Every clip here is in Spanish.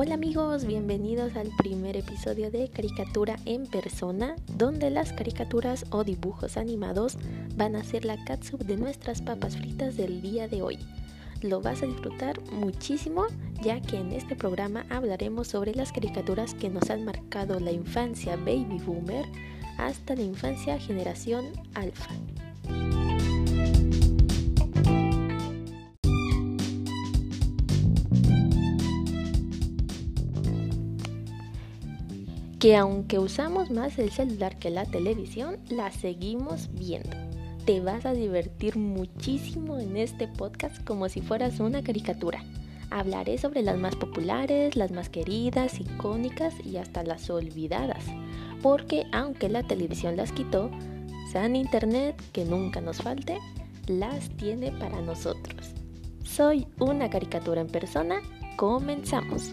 Hola amigos, bienvenidos al primer episodio de Caricatura en Persona, donde las caricaturas o dibujos animados van a ser la catsup de nuestras papas fritas del día de hoy. Lo vas a disfrutar muchísimo, ya que en este programa hablaremos sobre las caricaturas que nos han marcado la infancia baby boomer hasta la infancia generación alfa. Que aunque usamos más el celular que la televisión, la seguimos viendo. Te vas a divertir muchísimo en este podcast como si fueras una caricatura. Hablaré sobre las más populares, las más queridas, icónicas y hasta las olvidadas. Porque aunque la televisión las quitó, San Internet, que nunca nos falte, las tiene para nosotros. Soy una caricatura en persona. Comenzamos.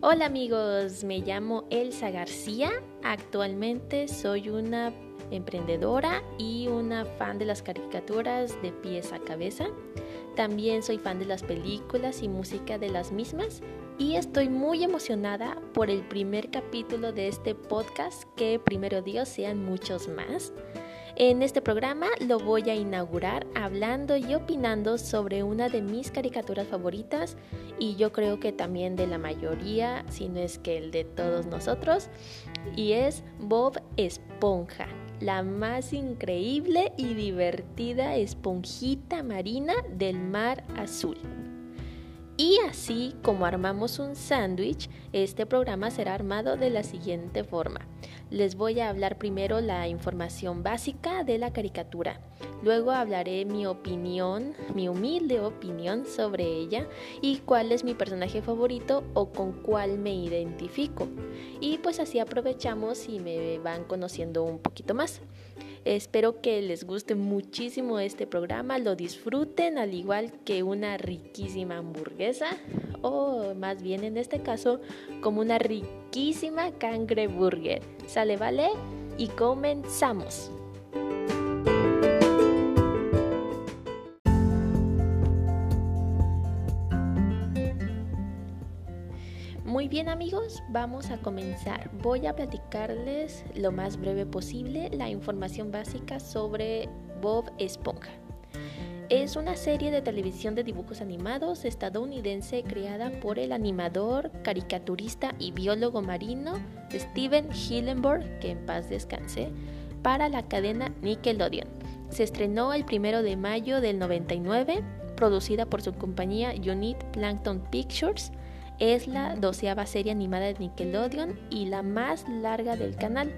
Hola amigos, me llamo Elsa García. Actualmente soy una emprendedora y una fan de las caricaturas de pies a cabeza. También soy fan de las películas y música de las mismas y estoy muy emocionada por el primer capítulo de este podcast que primero Dios sean muchos más. En este programa lo voy a inaugurar hablando y opinando sobre una de mis caricaturas favoritas y yo creo que también de la mayoría, si no es que el de todos nosotros, y es Bob Esponja, la más increíble y divertida esponjita marina del mar azul. Y así como armamos un sándwich, este programa será armado de la siguiente forma. Les voy a hablar primero la información básica de la caricatura. Luego hablaré mi opinión, mi humilde opinión sobre ella y cuál es mi personaje favorito o con cuál me identifico. Y pues así aprovechamos y me van conociendo un poquito más. Espero que les guste muchísimo este programa, lo disfruten al igual que una riquísima hamburguesa o más bien en este caso como una riquísima cangreburger. ¿Sale, vale? Y comenzamos. Bien amigos, vamos a comenzar. Voy a platicarles lo más breve posible la información básica sobre Bob Esponja. Es una serie de televisión de dibujos animados estadounidense creada por el animador, caricaturista y biólogo marino Steven Hillenburg, que en paz descanse, para la cadena Nickelodeon. Se estrenó el primero de mayo del 99, producida por su compañía Unit Plankton Pictures es la doceava serie animada de Nickelodeon y la más larga del canal.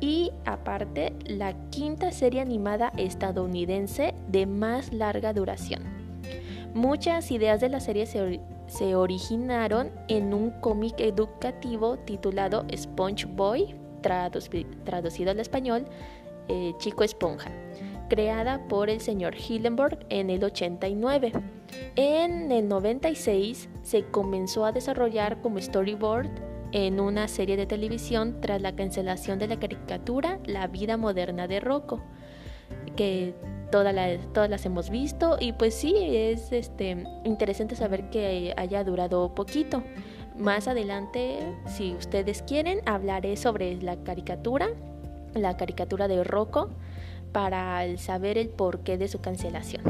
Y aparte, la quinta serie animada estadounidense de más larga duración. Muchas ideas de la serie se, originaron en un cómic educativo titulado Sponge Boy, traducido al español, eh, Chico Esponja creada por el señor Hillenburg en el 89. En el 96 se comenzó a desarrollar como storyboard en una serie de televisión tras la cancelación de la caricatura La vida moderna de Rocco, que todas las hemos visto y pues sí, es este, interesante saber que haya durado poquito. Más adelante, si ustedes quieren, hablaré sobre la caricatura, la caricatura de Rocco para saber el porqué de su cancelación.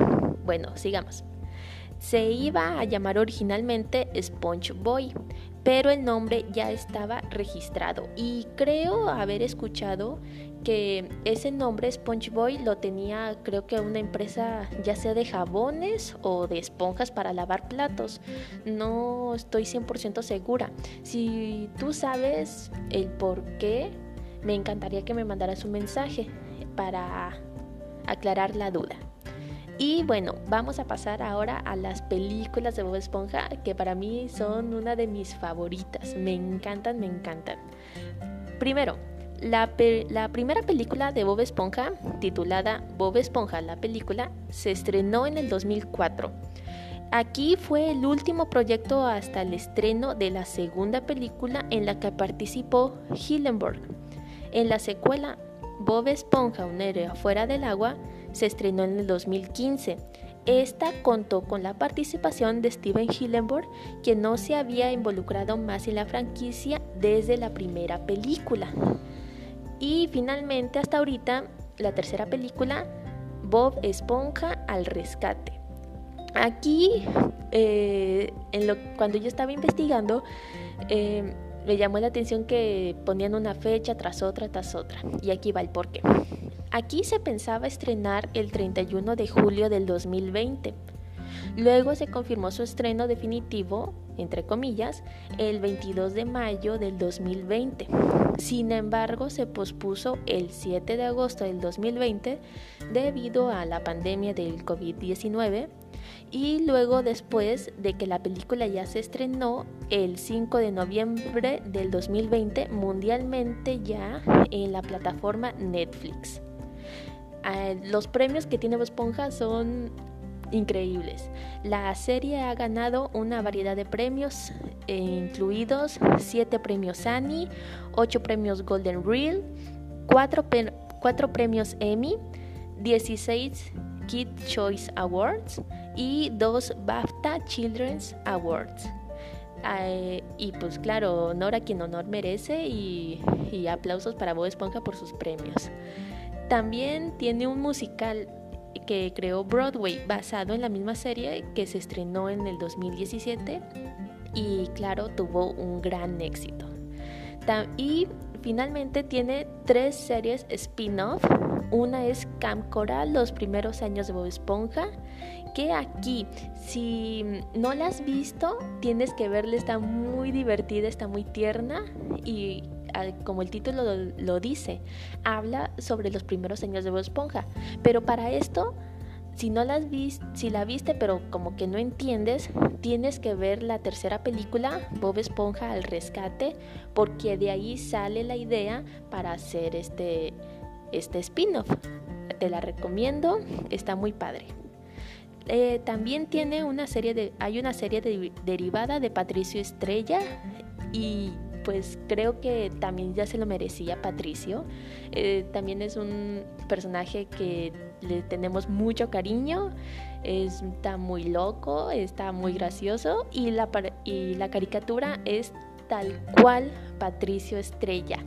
Bueno, sigamos. Se iba a llamar originalmente Sponge Boy, pero el nombre ya estaba registrado y creo haber escuchado que ese nombre Sponge Boy lo tenía creo que una empresa ya sea de jabones o de esponjas para lavar platos. No estoy 100% segura. Si tú sabes el por qué, me encantaría que me mandaras un mensaje para aclarar la duda. Y bueno, vamos a pasar ahora a las películas de Bob Esponja, que para mí son una de mis favoritas. Me encantan, me encantan. Primero, la, la, primera película de Bob Esponja, titulada Bob Esponja, la película, se estrenó en el 2004. Aquí fue el último proyecto hasta el estreno de la segunda película en la que participó Hillenburg. En la secuela, Bob Esponja, un héroe afuera del agua, se estrenó en el 2015. Esta contó con la participación de Steven Hillenburg, que no se había involucrado más en la franquicia desde la primera película. Y finalmente, hasta ahorita, la tercera película, Bob Esponja al rescate. Aquí, eh, cuando yo estaba investigando, eh, me llamó la atención que ponían una fecha tras otra, tras otra. Y aquí va el porqué. Aquí se pensaba estrenar el 31 de julio del 2020. Luego se confirmó su estreno definitivo, entre comillas, el 22 de mayo del 2020. Sin embargo, se pospuso el 7 de agosto del 2020 debido a la pandemia del COVID-19 y luego después de que la película ya se estrenó el 5 de noviembre del 2020 mundialmente ya en la plataforma Netflix. Ah, los premios que tiene Esponja son increíbles. La serie ha ganado una variedad de premios, eh, incluidos 7 premios Annie, 8 premios Golden Reel, 4, 4 premios Emmy, 16 Kid Choice Awards y dos BAFTA Children's Awards. Eh, y pues claro, honor a quien honor merece y, y aplausos para Bob Esponja por sus premios. También tiene un musical que creó Broadway basado en la misma serie que se estrenó en el 2017 y claro tuvo un gran éxito. Y finalmente tiene tres series spin-off una es Camp Coral, los primeros años de Bob Esponja, que aquí, si no la has visto, tienes que verla, está muy divertida, está muy tierna y como el título lo, dice, habla sobre los primeros años de Bob Esponja. Pero para esto, si no la has visto, si la viste pero como que no entiendes, tienes que ver la tercera película, Bob Esponja al rescate, porque de ahí sale la idea para hacer este este spin-off. Te la recomiendo, está muy padre. Eh, también tiene una serie de, hay una serie derivada de Patricio Estrella y pues creo que también ya se lo merecía Patricio. Eh, también es un personaje que le tenemos mucho cariño, está muy loco, está muy gracioso y la, y la caricatura es tal cual Patricio Estrella.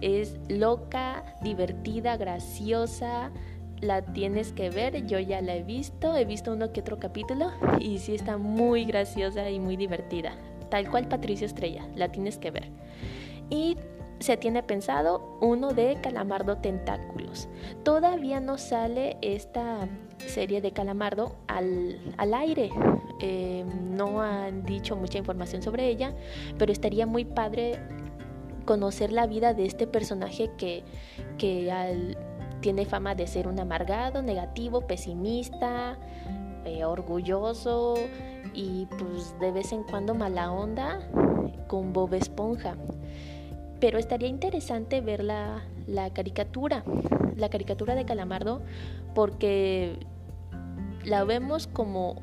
Es loca, divertida, graciosa. La tienes que ver, yo ya la he visto, he visto uno que otro capítulo y sí está muy graciosa y muy divertida. Tal cual Patricio Estrella, la tienes que ver. Y se tiene pensado uno de Calamardo Tentáculos. Todavía no sale esta serie de Calamardo al, aire. Eh, no han dicho mucha información sobre ella, pero estaría muy padre conocer la vida de este personaje que, tiene fama de ser un amargado, negativo, pesimista, eh, orgulloso y pues de vez en cuando mala onda con Bob Esponja. Pero estaría interesante ver la, caricatura, la caricatura de Calamardo, porque la vemos como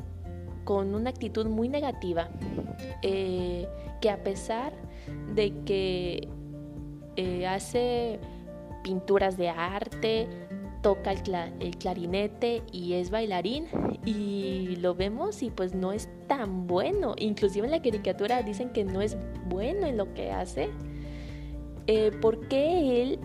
con una actitud muy negativa, eh, que a pesar de que eh, hace pinturas de arte, toca el, el, clarinete y es bailarín y lo vemos y pues no es tan bueno. Inclusive en la caricatura dicen que no es bueno en lo que hace eh, ¿por qué él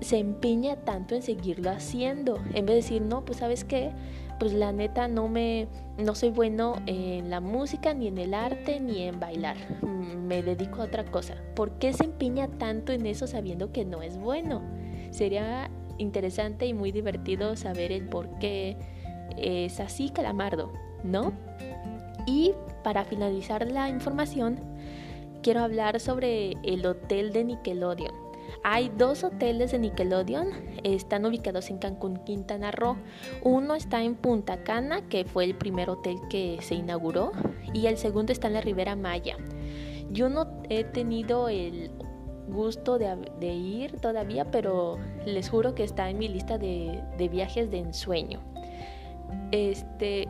se empeña tanto en seguirlo haciendo? En vez de decir, no, pues sabes qué, pues la neta no me, no soy bueno en la música, ni en el arte, ni en bailar. Mm, me dedico a otra cosa. ¿Por qué se empeña tanto en eso sabiendo que no es bueno? Sería interesante y muy divertido saber el por qué es así Calamardo, ¿no? Y para finalizar la información, quiero hablar sobre el hotel de Nickelodeon. Hay dos hoteles de Nickelodeon, están ubicados en Cancún, Quintana Roo. Uno está en Punta Cana, que fue el primer hotel que se inauguró, y el segundo está en la Ribera Maya. Yo no he tenido el gusto de, ir todavía, pero les juro que está en mi lista de, viajes de ensueño. Este,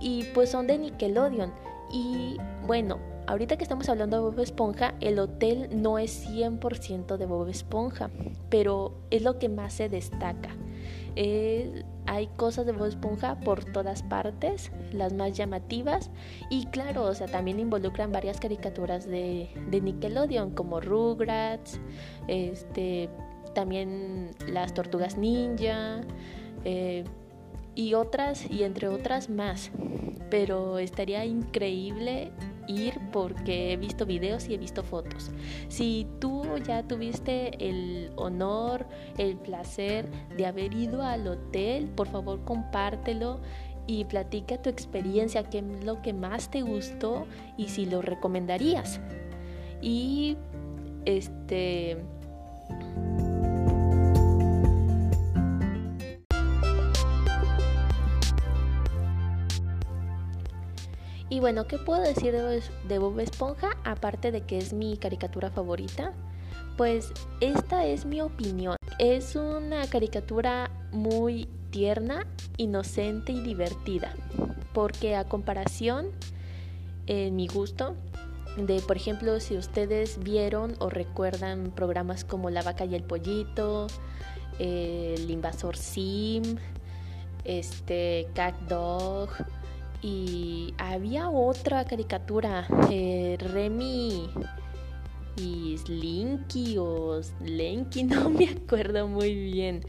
y pues son de Nickelodeon. Y bueno, ahorita que estamos hablando de Bob Esponja, el hotel no es 100% de Bob Esponja, pero es lo que más se destaca. Hay cosas de Bob Esponja por todas partes, las más llamativas, y claro, o sea, también involucran varias caricaturas de, de Nickelodeon, como Rugrats, este, también las tortugas ninja, eh, y otras, y entre otras más. Pero estaría increíble ir porque he visto videos y he visto fotos. Si tú ya tuviste el honor, el placer de haber ido al hotel, por favor compártelo y platica tu experiencia, qué es lo que más te gustó y si lo recomendarías. Y este Y bueno, ¿qué puedo decir de Bob Esponja aparte de que es mi caricatura favorita? Pues esta es mi opinión. Es una caricatura muy tierna, inocente y divertida. Porque a comparación, en mi gusto, de por ejemplo, si ustedes vieron o recuerdan programas como La vaca y el pollito, El invasor Sim, este Cat Dog, y había otra caricatura, eh, Remy y Slinky o Slinky, no me acuerdo muy bien.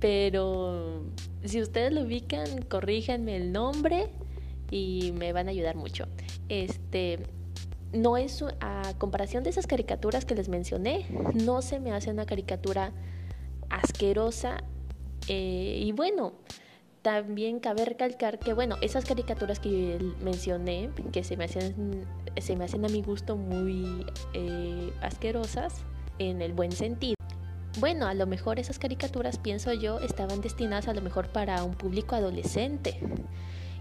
Pero si ustedes lo ubican, corríjanme el nombre y me van a ayudar mucho. Este no es a comparación de esas caricaturas que les mencioné, no se me hace una caricatura asquerosa eh, y bueno, también cabe recalcar que, bueno, esas caricaturas que mencioné, que se me hacen, se me hacen a mi gusto muy eh, asquerosas, en el buen sentido. Bueno, a lo mejor esas caricaturas, pienso yo, estaban destinadas a lo mejor para un público adolescente.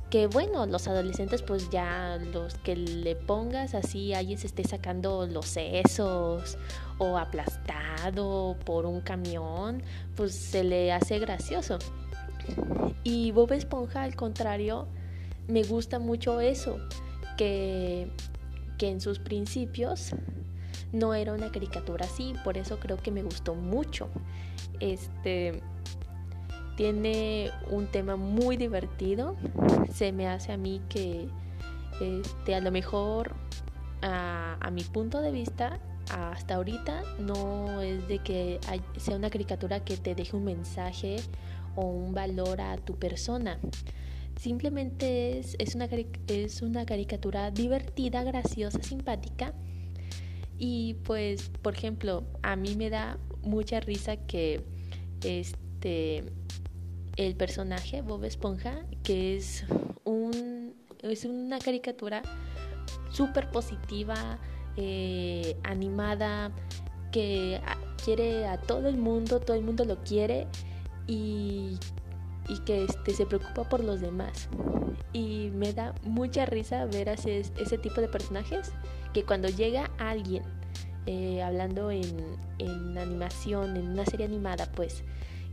Que bueno, los adolescentes pues ya los que le pongas así, alguien se esté sacando los sesos o aplastado por un camión, pues se le hace gracioso. Y Bob Esponja, al contrario, me gusta mucho eso, que, que en sus principios no era una caricatura así, por eso creo que me gustó mucho. Este tiene un tema muy divertido. Se me hace a mí que este, a lo mejor a, a mi punto de vista hasta ahorita no es de que sea una caricatura que te deje un mensaje un valor a tu persona. Simplemente es, es, una, es una caricatura divertida, graciosa, simpática. Y pues, por ejemplo, a mí me da mucha risa que este el personaje Bob Esponja, que es un es una caricatura súper positiva, eh, animada, que quiere a todo el mundo, todo el mundo lo quiere y, que este, se preocupa por los demás. Y me da mucha risa ver ese, ese tipo de personajes que cuando llega alguien eh, hablando en, animación, en una serie animada, pues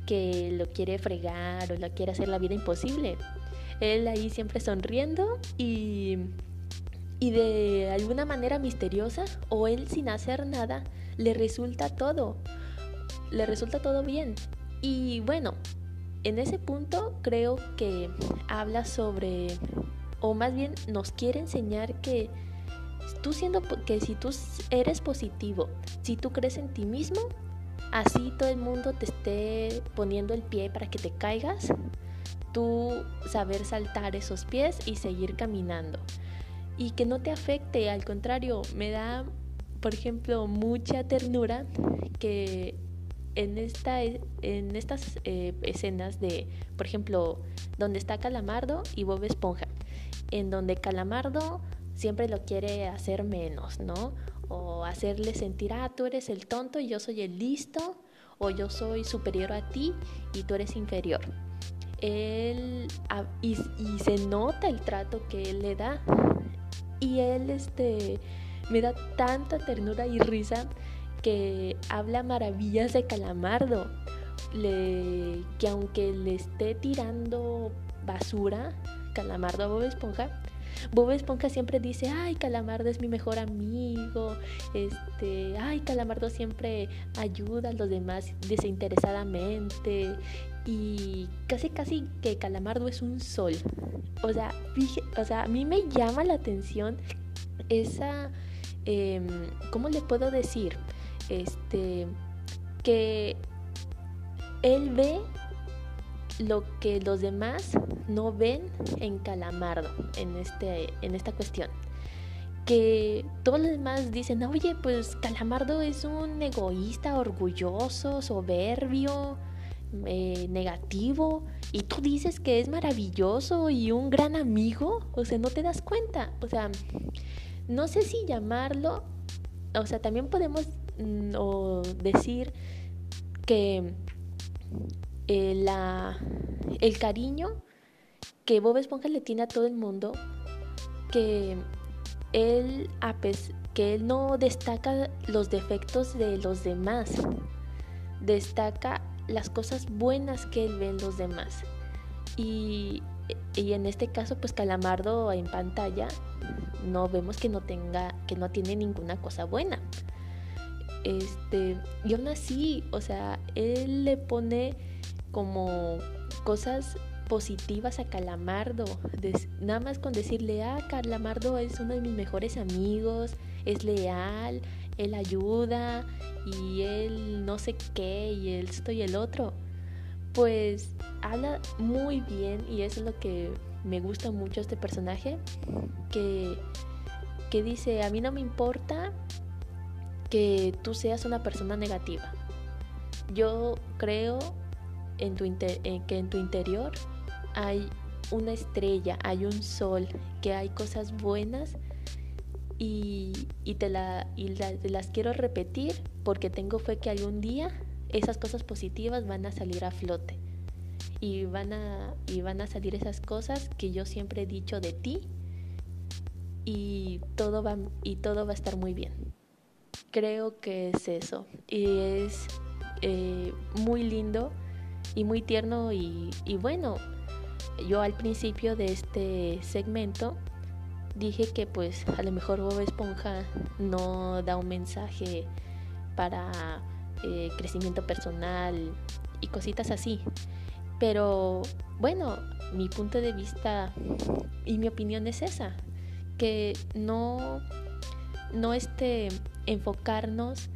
que lo quiere fregar o le quiere hacer la vida imposible. Él ahí siempre sonriendo y, y de alguna manera misteriosa o él sin hacer nada le resulta todo. Le resulta todo bien. Y bueno, en ese punto creo que habla sobre, o más bien nos quiere enseñar que tú siendo, que si tú eres positivo, si tú crees en ti mismo, así todo el mundo te esté poniendo el pie para que te caigas, tú saber saltar esos pies y seguir caminando. Y que no te afecte, al contrario, me da, por ejemplo, mucha ternura que en, esta, en estas eh, escenas de, por ejemplo, donde está Calamardo y Bob Esponja, en donde Calamardo siempre lo quiere hacer menos, ¿no? O hacerle sentir, ah, tú eres el tonto y yo soy el listo, o yo soy superior a ti y tú eres inferior. Él, y, y se nota el trato que él le da. Y él, este, me da tanta ternura y risa que habla maravillas de Calamardo, que aunque le esté tirando basura, Calamardo a Bob Esponja, Esponja siempre dice, ay, Calamardo es mi mejor amigo, este, ay, Calamardo siempre ayuda a los demás desinteresadamente y casi casi que Calamardo es un sol. O sea, o sea, a mí me llama la atención esa, em, ¿cómo le puedo decir? Este, que él ve lo que los demás no ven en Calamardo en, este, en esta cuestión. Que todos los demás dicen, oye, pues Calamardo es un egoísta, orgulloso, soberbio, eh, negativo, y tú dices que es maravilloso y un gran amigo, o sea, no te das cuenta. O sea, no sé si llamarlo, o sea, también podemos mm, decir que eh, la, el cariño que Bob Esponja le tiene a todo el mundo, que él, que él no destaca los defectos de los demás, destaca las cosas buenas que él ve en los demás. Y, y en este caso, pues Calamardo en pantalla no vemos que no tenga, que no tiene ninguna cosa buena. Este, y aún así, o sea, él le pone como cosas positivas a Calamardo. nada más con decirle, ah, Calamardo es uno de mis mejores amigos, es leal, él ayuda y él no sé qué y él esto y el otro. Pues habla muy bien y eso es lo que me gusta mucho este personaje, que, que dice, a mí no me importa que tú seas una persona negativa. Yo creo en tu que en tu interior hay una estrella, hay un sol, que hay cosas buenas y, te, la, y las quiero repetir porque tengo fe que algún día esas cosas positivas van a salir a flote y van a, y van a salir esas cosas que yo siempre he dicho de ti y todo va, y todo va a estar muy bien. Creo que es eso y es eh, muy lindo y muy tierno y, bueno, yo al principio de este segmento dije que pues a lo mejor Bob Esponja no da un mensaje para eh, crecimiento personal y cositas así. Pero bueno, mi punto de vista y mi opinión es esa, que no, no este, enfocarnos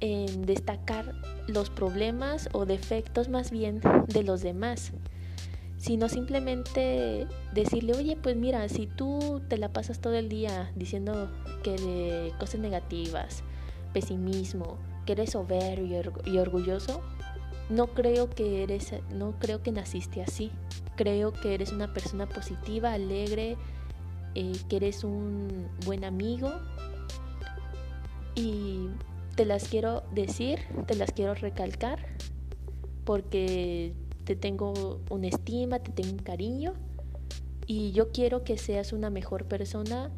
en destacar los problemas o defectos más bien de los demás, sino simplemente decirle, oye, pues mira, si tú te la pasas todo el día diciendo que cosas negativas, pesimismo, que eres soberbio y orgulloso, no creo que eres, no creo que naciste así. Creo que eres una persona positiva, alegre, eh, que eres un buen amigo y te las quiero decir, te las quiero recalcar, porque te tengo una estima, te tengo un cariño y yo quiero que seas una mejor persona,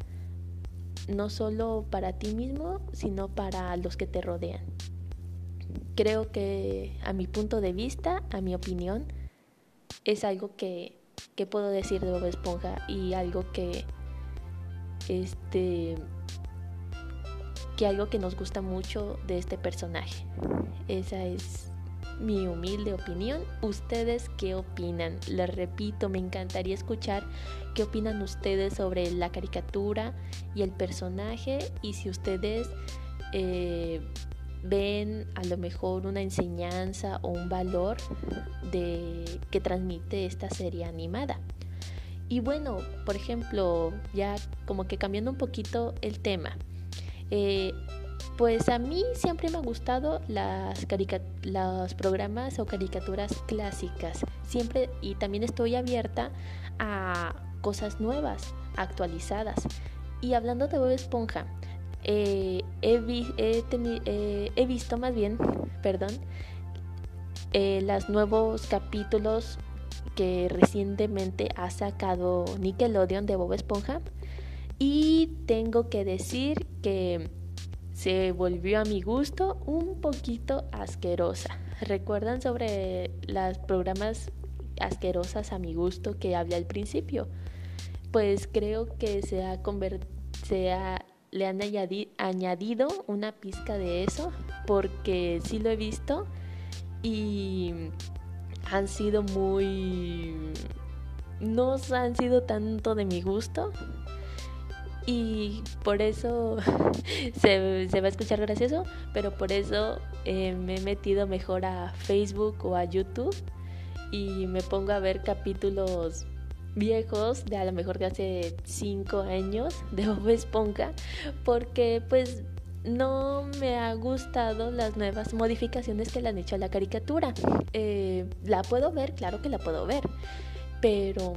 no solo para ti mismo, sino para los que te rodean. Creo que a mi punto de vista, a mi opinión, es algo que, que puedo decir de Bob Esponja y algo que este que algo que nos gusta mucho de este personaje. Esa es mi humilde opinión. ¿Ustedes qué opinan? Les repito, me encantaría escuchar qué opinan ustedes sobre la caricatura y el personaje y si ustedes eh, ven a lo mejor una enseñanza o un valor que transmite esta serie animada. Y bueno, por ejemplo, ya como que cambiando un poquito el tema, eh, pues a mí siempre me han gustado las los programas o caricaturas clásicas. Siempre y también estoy abierta a cosas nuevas, actualizadas. Y hablando de Bob Esponja, eh, eh, he, visto más bien, perdón, los nuevos capítulos que recientemente ha sacado Nickelodeon de Bob Esponja. Y tengo que decir que se volvió a mi gusto un poquito asquerosa. ¿Recuerdan sobre los programas asquerosas a mi gusto que hablé al principio? pues creo que se ha, se ha le han añadido una pizca de eso porque sí lo he visto y han sido muy no han sido tanto de mi gusto. Y por eso se, va a escuchar gracioso, pero por eso eh, me he metido mejor a Facebook o a YouTube y me pongo a ver capítulos viejos de a lo mejor de hace 5 años de Bob Esponja porque pues no me ha gustado las nuevas modificaciones que le han hecho a la caricatura. Eh, la puedo ver, claro que la puedo ver, pero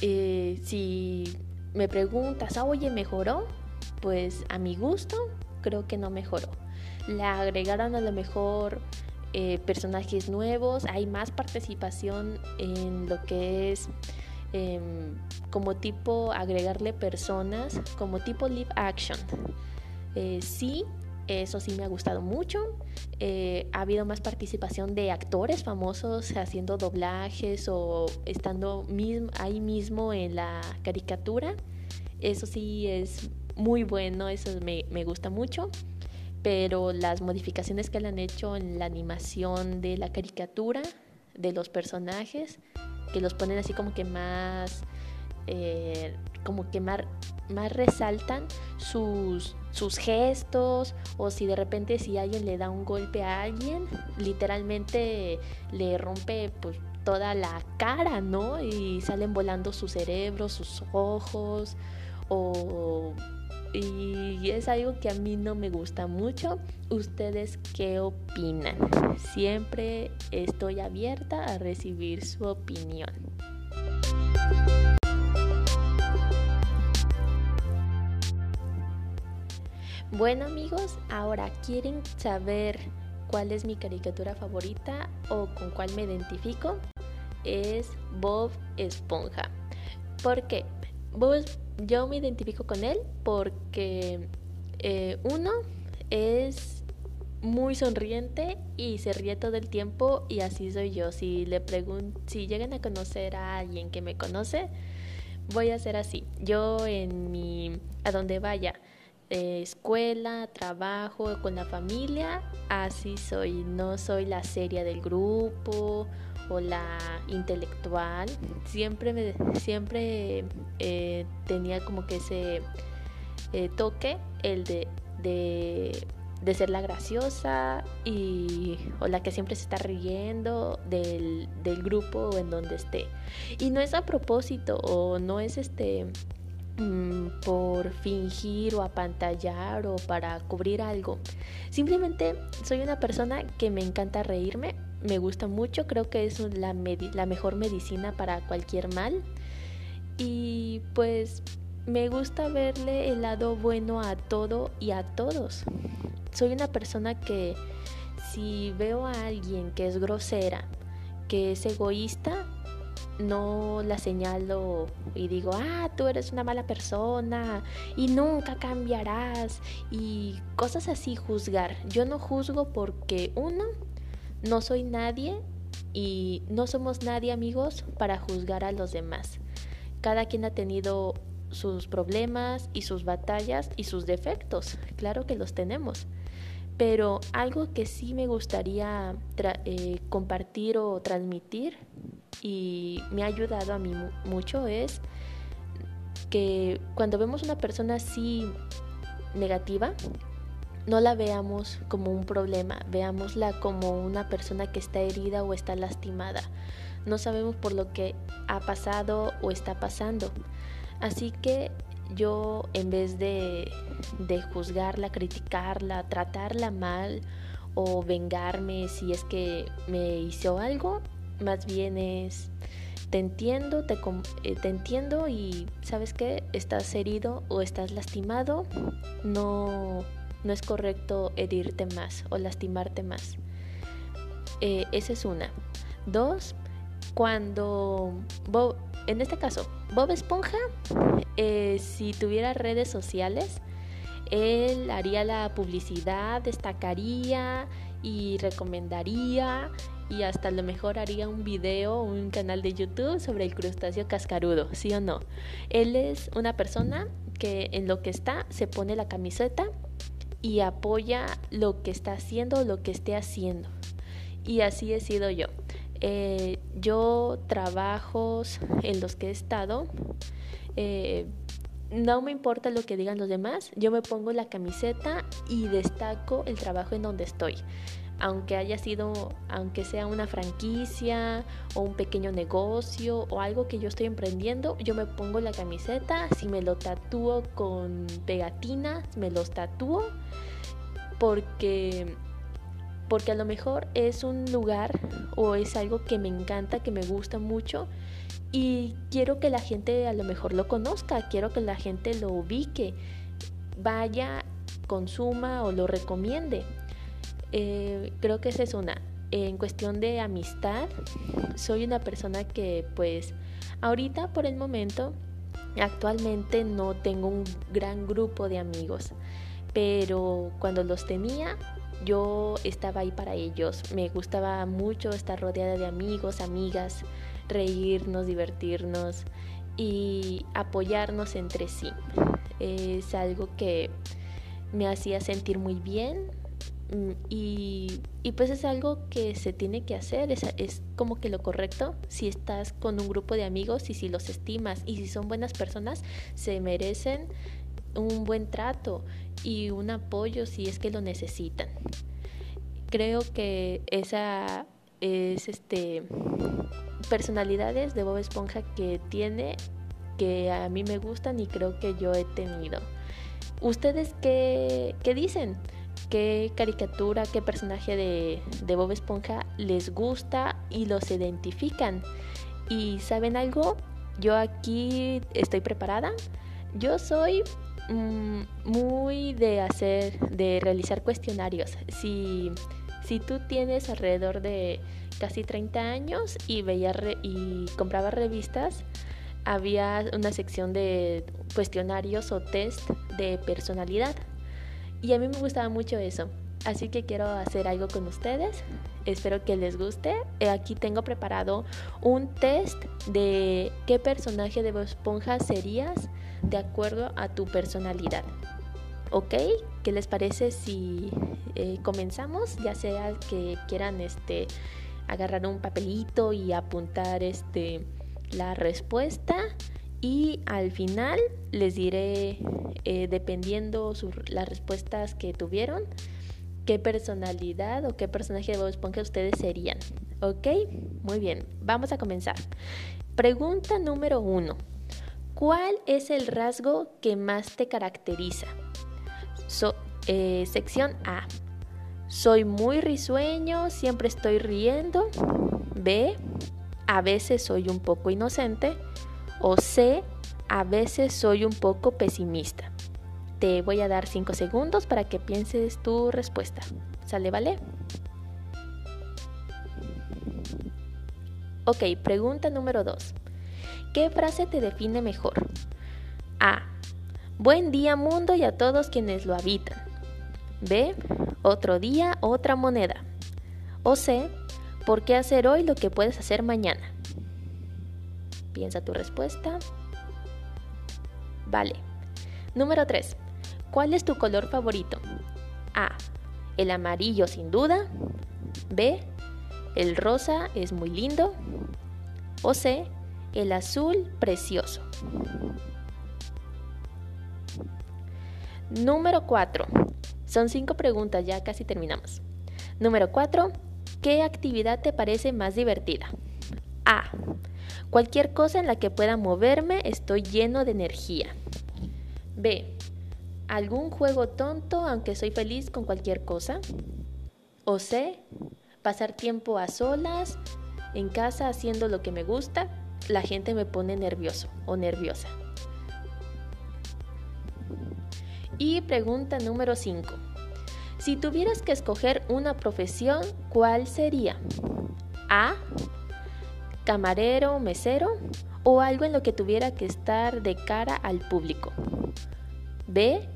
eh, si me preguntas, ah, oye, ¿mejoró? Pues a mi gusto creo que no mejoró. Le agregaron a lo mejor eh, personajes nuevos, hay más participación en lo que es em, como tipo agregarle personas, como tipo live action. Eh, sí, eso sí me ha gustado mucho. Eh, ha habido más participación de actores famosos haciendo doblajes o estando ahí mismo en la caricatura. Eso sí es muy bueno, eso me, me gusta mucho. Pero las modificaciones que le han hecho en la animación de la caricatura, de los personajes, que los ponen así como que más, eh, como que más, más resaltan sus, sus gestos o si de repente si alguien le da un golpe a alguien, literalmente le rompe pues toda la cara, ¿no? Y salen volando su cerebro, sus ojos o y es algo que a mí no me gusta mucho. ¿Ustedes qué opinan? Siempre estoy abierta a recibir su opinión. Bueno amigos, ahora quieren saber cuál es mi caricatura favorita o con cuál me identifico. Es Bob Esponja. ¿Por qué? Bob, yo me identifico con él porque eh, uno es muy sonriente y se ríe todo el tiempo y así soy yo. Si le pregunto, si llegan a conocer a alguien que me conoce, voy a ser así. Yo en mi a donde vaya escuela, trabajo, con la familia, así soy. No soy la seria del grupo o la intelectual. Siempre, me, siempre eh, tenía como que ese eh, toque, el de, de, de, ser la graciosa y, o la que siempre se está riendo del, del grupo en donde esté. Y no es a propósito o no es este por fingir o apantallar o para cubrir algo. Simplemente soy una persona que me encanta reírme, me gusta mucho, creo que es la, la mejor medicina para cualquier mal. Y pues me gusta verle el lado bueno a todo y a todos. Soy una persona que si veo a alguien que es grosera, que es egoísta, no la señalo y digo, ah, tú eres una mala persona y nunca cambiarás y cosas así juzgar. Yo no juzgo porque uno, no soy nadie y no somos nadie amigos para juzgar a los demás. Cada quien ha tenido sus problemas y sus batallas y sus defectos, claro que los tenemos. Pero algo que sí me gustaría eh, compartir o transmitir y me ha ayudado a mí mucho es que cuando vemos una persona así negativa, no la veamos como un problema, veámosla como una persona que está herida o está lastimada. No sabemos por lo que ha pasado o está pasando. Así que yo en vez de, de juzgarla, criticarla, tratarla mal o vengarme si es que me hizo algo, más bien es te entiendo, te, eh, te, entiendo y sabes que estás herido o estás lastimado, no, no es correcto herirte más o lastimarte más. Eh, esa es una. Dos, cuando en este caso, Bob Esponja, eh, si tuviera redes sociales, él haría la publicidad, destacaría y recomendaría y hasta lo mejor haría un video, un canal de YouTube sobre el crustáceo cascarudo, ¿sí o no? Él es una persona que en lo que está se pone la camiseta y apoya lo que está haciendo, lo que esté haciendo. Y así he sido yo. Eh, yo trabajos en los que he estado, eh, no me importa lo que digan los demás, yo me pongo la camiseta y destaco el trabajo en donde estoy aunque haya sido, aunque sea una franquicia o un pequeño negocio o algo que yo estoy emprendiendo, yo me pongo la camiseta, si me lo tatúo con pegatina, me los tatúo porque porque a lo mejor es un lugar o es algo que me encanta, que me gusta mucho y quiero que la gente a lo mejor lo conozca, quiero que la gente lo ubique, vaya, consuma o lo recomiende. Eh, creo que esa es una. En cuestión de amistad, soy una persona que pues ahorita por el momento, actualmente no tengo un gran grupo de amigos, pero cuando los tenía yo estaba ahí para ellos. Me gustaba mucho estar rodeada de amigos, amigas, reírnos, divertirnos y apoyarnos entre sí. Es algo que me hacía sentir muy bien, Mm, y, pues es algo que se tiene que hacer, es, es, como que lo correcto. Si estás con un grupo de amigos y si los estimas y si son buenas personas, se merecen un buen trato y un apoyo si es que lo necesitan. Creo que esa es este personalidades de Bob Esponja que tiene que a mí me gustan y creo que yo he tenido. ¿Ustedes qué, qué dicen? Qué caricatura, qué personaje de, Bob Esponja les gusta y los identifican. Y saben algo, yo aquí estoy preparada. Yo soy mm, muy de hacer, de realizar cuestionarios. Si, si tú tienes alrededor de casi 30 años y veía y compraba revistas, había una sección de cuestionarios o test de personalidad. Y a mí me gustaba mucho eso. Así que quiero hacer algo con ustedes. Espero que les guste. Eh, aquí tengo preparado un test de qué personaje de Esponja serías de acuerdo a tu personalidad. ¿Ok? ¿Qué les parece si eh, comenzamos? Ya sea que quieran este, agarrar un papelito y apuntar este, la respuesta y al final les diré, eh, dependiendo las respuestas que tuvieron, qué personalidad o qué personaje de Bob Esponja ustedes serían. ¿Ok? Muy bien, vamos a comenzar. Pregunta número uno. ¿Cuál es el rasgo que más te caracteriza? Eh, sección A. Soy muy risueño, siempre estoy riendo. B. A veces soy un poco inocente. O C, a veces soy un poco pesimista. Te voy a dar 5 segundos para que pienses tu respuesta. ¿Sale, vale? Ok, pregunta número 2. ¿Qué frase te define mejor? A. Buen día mundo y a todos quienes lo habitan. B. Otro día, otra moneda. O C. ¿Por qué hacer hoy lo que puedes hacer mañana? Piensa tu respuesta. Vale. Número 3. ¿Cuál es tu color favorito? A. El amarillo sin duda. B. El rosa es muy lindo. O C. El azul precioso. Número 4. Son cinco preguntas, ya casi terminamos. Número 4. ¿Qué actividad te parece más divertida? A. Cualquier cosa en la que pueda moverme estoy lleno de energía. B. Algún juego tonto aunque soy feliz con cualquier cosa. O C. Pasar tiempo a solas, en casa haciendo lo que me gusta, la gente me pone nervioso o nerviosa. Y pregunta número 5. Si tuvieras que escoger una profesión, ¿cuál sería? A camarero, mesero o algo en lo que tuviera que estar de cara al público. B.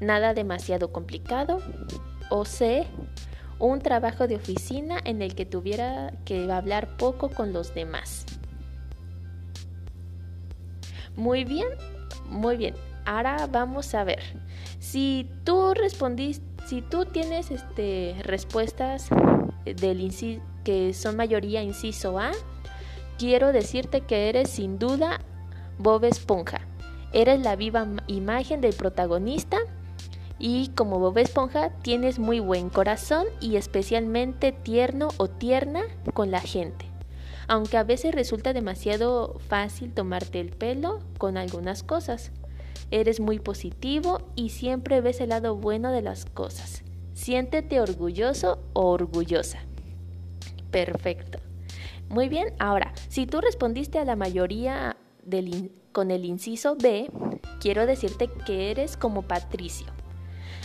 Nada demasiado complicado. O C. un trabajo de oficina en el que tuviera que hablar poco con los demás. Muy bien, muy bien. Ahora vamos a ver. Si tú respondiste, si tú tienes este, respuestas del que son mayoría inciso A, quiero decirte que eres sin duda Bob Esponja. Eres la viva imagen del protagonista y como Bob Esponja tienes muy buen corazón y especialmente tierno o tierna con la gente. Aunque a veces resulta demasiado fácil tomarte el pelo con algunas cosas. Eres muy positivo y siempre ves el lado bueno de las cosas. Siéntete orgulloso o orgullosa. Perfecto. Muy bien, ahora, si tú respondiste a la mayoría con el inciso B, quiero decirte que eres como Patricio.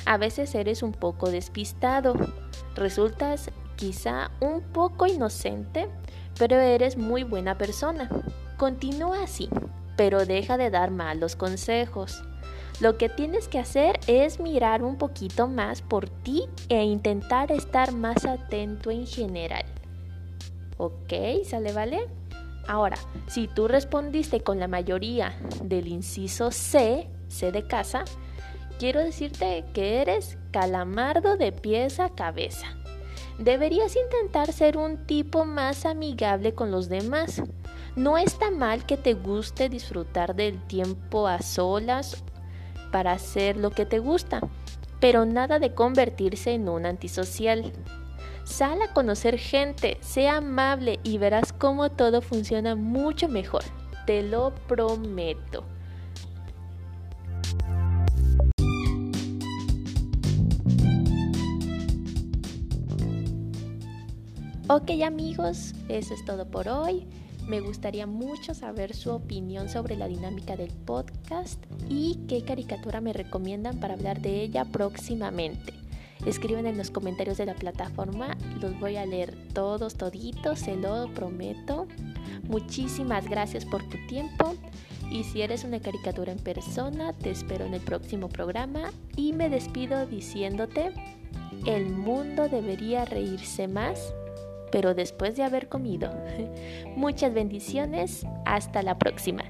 A veces eres un poco despistado, resultas quizá un poco inocente, pero eres muy buena persona. Continúa así, pero deja de dar malos consejos. Lo que tienes que hacer es mirar un poquito más por ti e intentar estar más atento en general. ¿Ok? ¿Sale, vale? Ahora, si tú respondiste con la mayoría del inciso C, C de casa, quiero decirte que eres calamardo de pies a cabeza. Deberías intentar ser un tipo más amigable con los demás. No está mal que te guste disfrutar del tiempo a solas para hacer lo que te gusta, pero nada de convertirse en un antisocial. Sal a conocer gente, sea amable y verás cómo todo funciona mucho mejor. Te lo prometo. Ok amigos, eso es todo por hoy. Me gustaría mucho saber su opinión sobre la dinámica del podcast y qué caricatura me recomiendan para hablar de ella próximamente. Escriben en los comentarios de la plataforma, los voy a leer todos, toditos, se lo prometo. Muchísimas gracias por tu tiempo y si eres una caricatura en persona, te espero en el próximo programa y me despido diciéndote, el mundo debería reírse más pero después de haber comido. Muchas bendiciones, hasta la próxima.